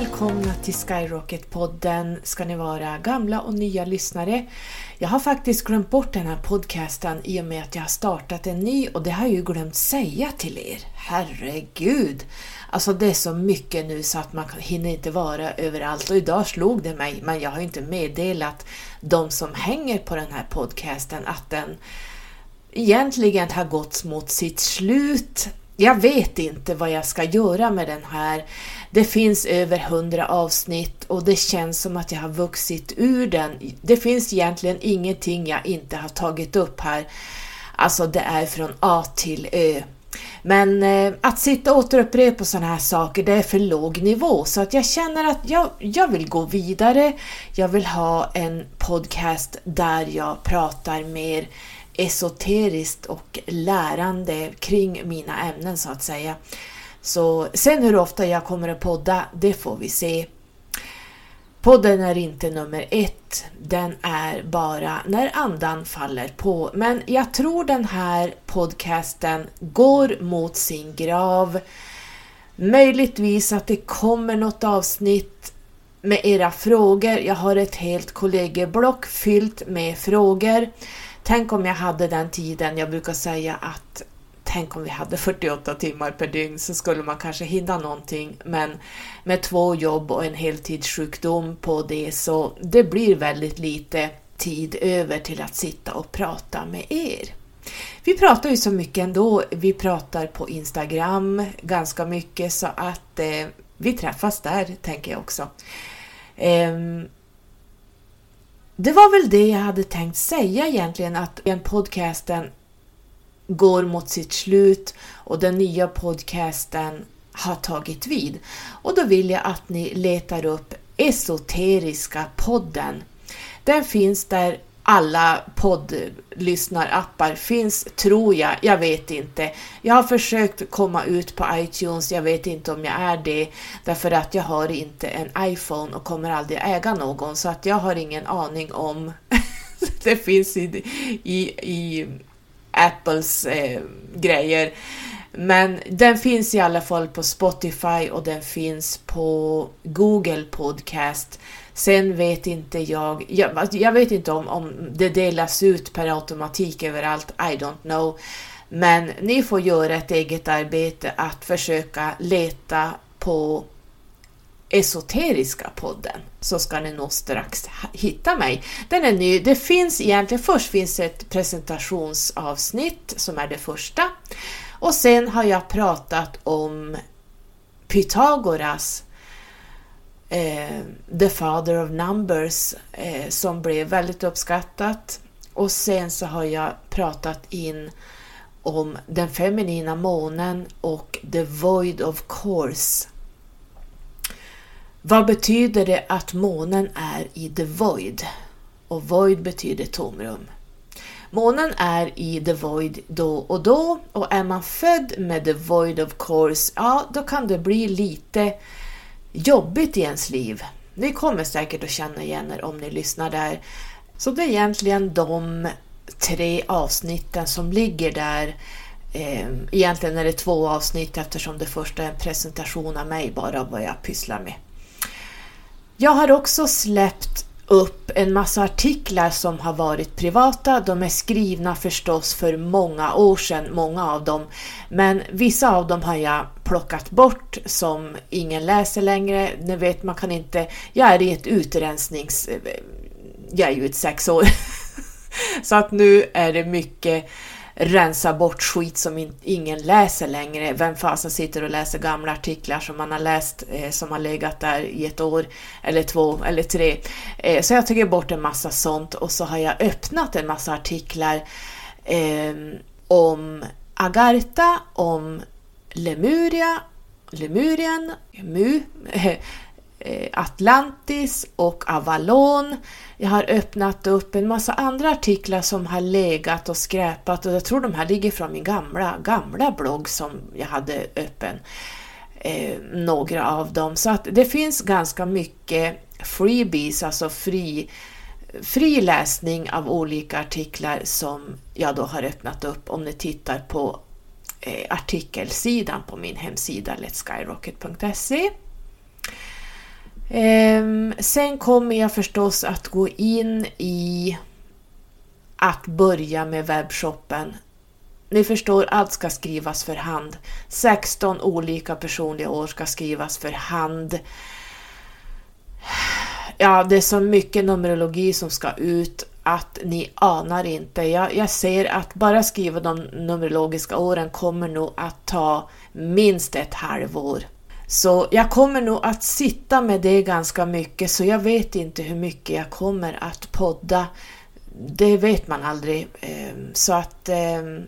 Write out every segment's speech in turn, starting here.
välkomna till Skyrocket-podden ska ni vara gamla och nya lyssnare. Jag har faktiskt glömt bort den här podcasten i och med att jag har startat en ny och det har jag ju glömt säga till er. Herregud! Alltså det är så mycket nu så att man hinner inte vara överallt och idag slog det mig, men jag har inte meddelat de som hänger på den här podcasten att den egentligen har gått mot sitt slut. Jag vet inte vad jag ska göra med den här. Det finns över hundra avsnitt och det känns som att jag har vuxit ur den. Det finns egentligen ingenting jag inte har tagit upp här. Alltså det är från A till Ö. Men eh, att sitta och återupprepa sådana här saker, det är för låg nivå. Så att jag känner att jag, jag vill gå vidare. Jag vill ha en podcast där jag pratar mer esoteriskt och lärande kring mina ämnen så att säga. Så sen hur ofta jag kommer att podda, det får vi se. Podden är inte nummer ett, den är bara när andan faller på. Men jag tror den här podcasten går mot sin grav. Möjligtvis att det kommer något avsnitt med era frågor. Jag har ett helt kollegieblock fyllt med frågor. Tänk om jag hade den tiden, jag brukar säga att tänk om vi hade 48 timmar per dygn så skulle man kanske hinna någonting men med två jobb och en heltidssjukdom på det så det blir väldigt lite tid över till att sitta och prata med er. Vi pratar ju så mycket ändå, vi pratar på Instagram ganska mycket så att eh, vi träffas där tänker jag också. Eh, det var väl det jag hade tänkt säga egentligen att den podcasten går mot sitt slut och den nya podcasten har tagit vid. Och då vill jag att ni letar upp Esoteriska podden. Den finns där alla poddlyssnarappar finns, tror jag. Jag vet inte. Jag har försökt komma ut på iTunes, jag vet inte om jag är det, därför att jag har inte en iPhone och kommer aldrig äga någon, så att jag har ingen aning om det finns i, i, i Apples eh, grejer. Men den finns i alla fall på Spotify och den finns på Google Podcast. Sen vet inte jag, jag, alltså, jag vet inte om, om det delas ut per automatik överallt, I don't know. Men ni får göra ett eget arbete att försöka leta på Esoteriska podden så ska ni nog strax hitta mig. Den är ny. Det finns egentligen, först finns ett presentationsavsnitt som är det första och sen har jag pratat om Pythagoras eh, The Father of Numbers eh, som blev väldigt uppskattat och sen så har jag pratat in om den feminina månen och The Void of Course vad betyder det att månen är i the void? Och void betyder tomrum. Månen är i the void då och då och är man född med the void of course, ja då kan det bli lite jobbigt i ens liv. Ni kommer säkert att känna igen er om ni lyssnar där. Så det är egentligen de tre avsnitten som ligger där. Ehm, egentligen är det två avsnitt eftersom det första är en presentation av mig bara vad jag pysslar med. Jag har också släppt upp en massa artiklar som har varit privata. De är skrivna förstås för många år sedan, många av dem. Men vissa av dem har jag plockat bort som ingen läser längre. Ni vet, man kan inte... Jag är i ett utrensnings... Jag är ju ett sexår! Så att nu är det mycket rensa bort skit som ingen läser längre. Vem fasen sitter och läser gamla artiklar som man har läst eh, som har legat där i ett år eller två eller tre. Eh, så jag tagit bort en massa sånt och så har jag öppnat en massa artiklar eh, om Agartha, om Lemuria, Lemurien, Mu, Eh, Atlantis och Avalon. Jag har öppnat upp en massa andra artiklar som har legat och skräpat och jag tror de här ligger från min gamla, gamla blogg som jag hade öppen. Eh, några av dem. Så att det finns ganska mycket freebies, alltså fri, fri läsning av olika artiklar som jag då har öppnat upp om ni tittar på eh, artikelsidan på min hemsida letskyrocket.se. Ehm, sen kommer jag förstås att gå in i att börja med webbshoppen. Ni förstår, allt ska skrivas för hand. 16 olika personliga år ska skrivas för hand. Ja, det är så mycket numerologi som ska ut att ni anar inte. Jag, jag ser att bara skriva de numerologiska åren kommer nog att ta minst ett halvår. Så jag kommer nog att sitta med det ganska mycket, så jag vet inte hur mycket jag kommer att podda. Det vet man aldrig. Ehm, så att ehm,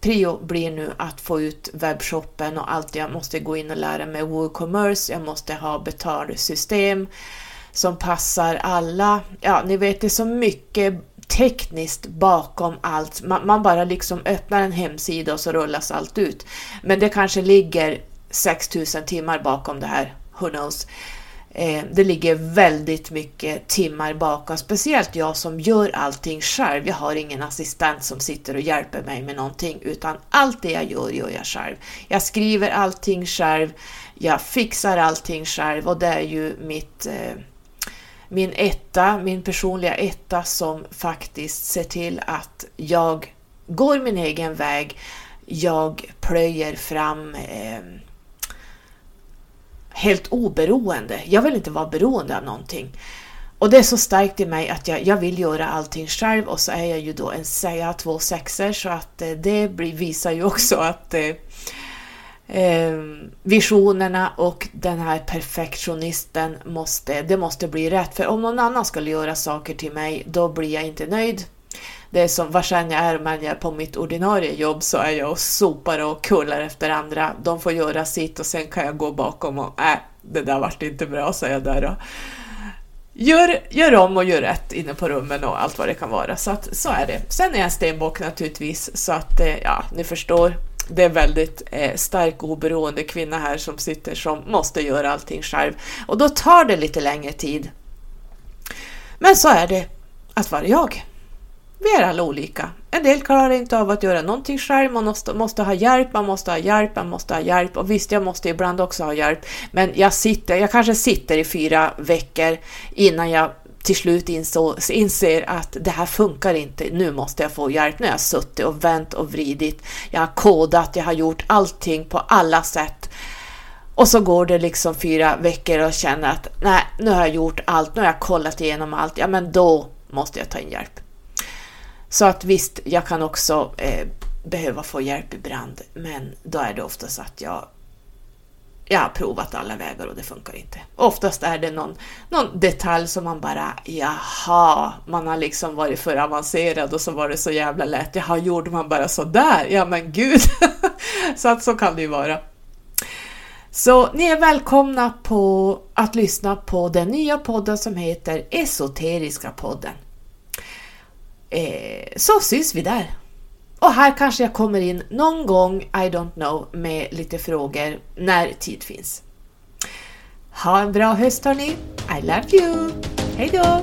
prio blir nu att få ut webbshoppen och allt. Jag måste gå in och lära mig WooCommerce, jag måste ha betalsystem som passar alla. Ja, ni vet, det är så mycket tekniskt bakom allt. Man, man, bara liksom öppnar en hemsida och så rullas allt ut. Men det kanske ligger 6000 timmar bakom det här, who knows. Eh, det ligger väldigt mycket timmar bakom, speciellt jag som gör allting själv. Jag har ingen assistent som sitter och hjälper mig med någonting, utan allt det jag gör, gör jag själv. Jag skriver allting själv, jag fixar allting själv och det är ju mitt eh, min etta, min personliga etta som faktiskt ser till att jag går min egen väg. Jag plöjer fram eh, helt oberoende. Jag vill inte vara beroende av någonting. Och det är så starkt i mig att jag, jag vill göra allting själv och så är jag ju då en, jag har två sexer så att eh, det blir, visar ju också att eh, eh, visionerna och den här perfektionisten måste, det måste bli rätt. För om någon annan skulle göra saker till mig, då blir jag inte nöjd. Det är som var jag är, men jag är på mitt ordinarie jobb så är jag och sopar och kullar efter andra. De får göra sitt och sen kan jag gå bakom och äh, det där vart inte bra, säger jag där. Och gör, gör om och gör rätt inne på rummen och allt vad det kan vara. Så att, så är det. Sen är jag en stenbock naturligtvis, så att eh, ja, ni förstår det är en väldigt eh, stark oberoende kvinna här som sitter som måste göra allting själv och då tar det lite längre tid. Men så är det att vara jag. Vi är alla olika. En del klarar inte av att göra någonting själv, man måste, måste ha hjälp, man måste ha hjälp, man måste ha hjälp och visst, jag måste ibland också ha hjälp, men jag sitter, jag kanske sitter i fyra veckor innan jag till slut inså, inser att det här funkar inte, nu måste jag få hjälp. Nu har jag suttit och vänt och vridit, jag har kodat, jag har gjort allting på alla sätt. Och så går det liksom fyra veckor och känner att nej, nu har jag gjort allt, nu har jag kollat igenom allt, ja men då måste jag ta in hjälp. Så att visst, jag kan också eh, behöva få hjälp ibland, men då är det oftast att jag jag har provat alla vägar och det funkar inte. Oftast är det någon, någon detalj som man bara, jaha, man har liksom varit för avancerad och så var det så jävla lätt. Jaha, gjorde man bara sådär? Ja men gud! så att så kan det ju vara. Så ni är välkomna på att lyssna på den nya podden som heter Esoteriska podden. Eh, så syns vi där. Och här kanske jag kommer in någon gång, I don't know, med lite frågor när tid finns. Ha en bra höst hörni! I love you! Hejdå!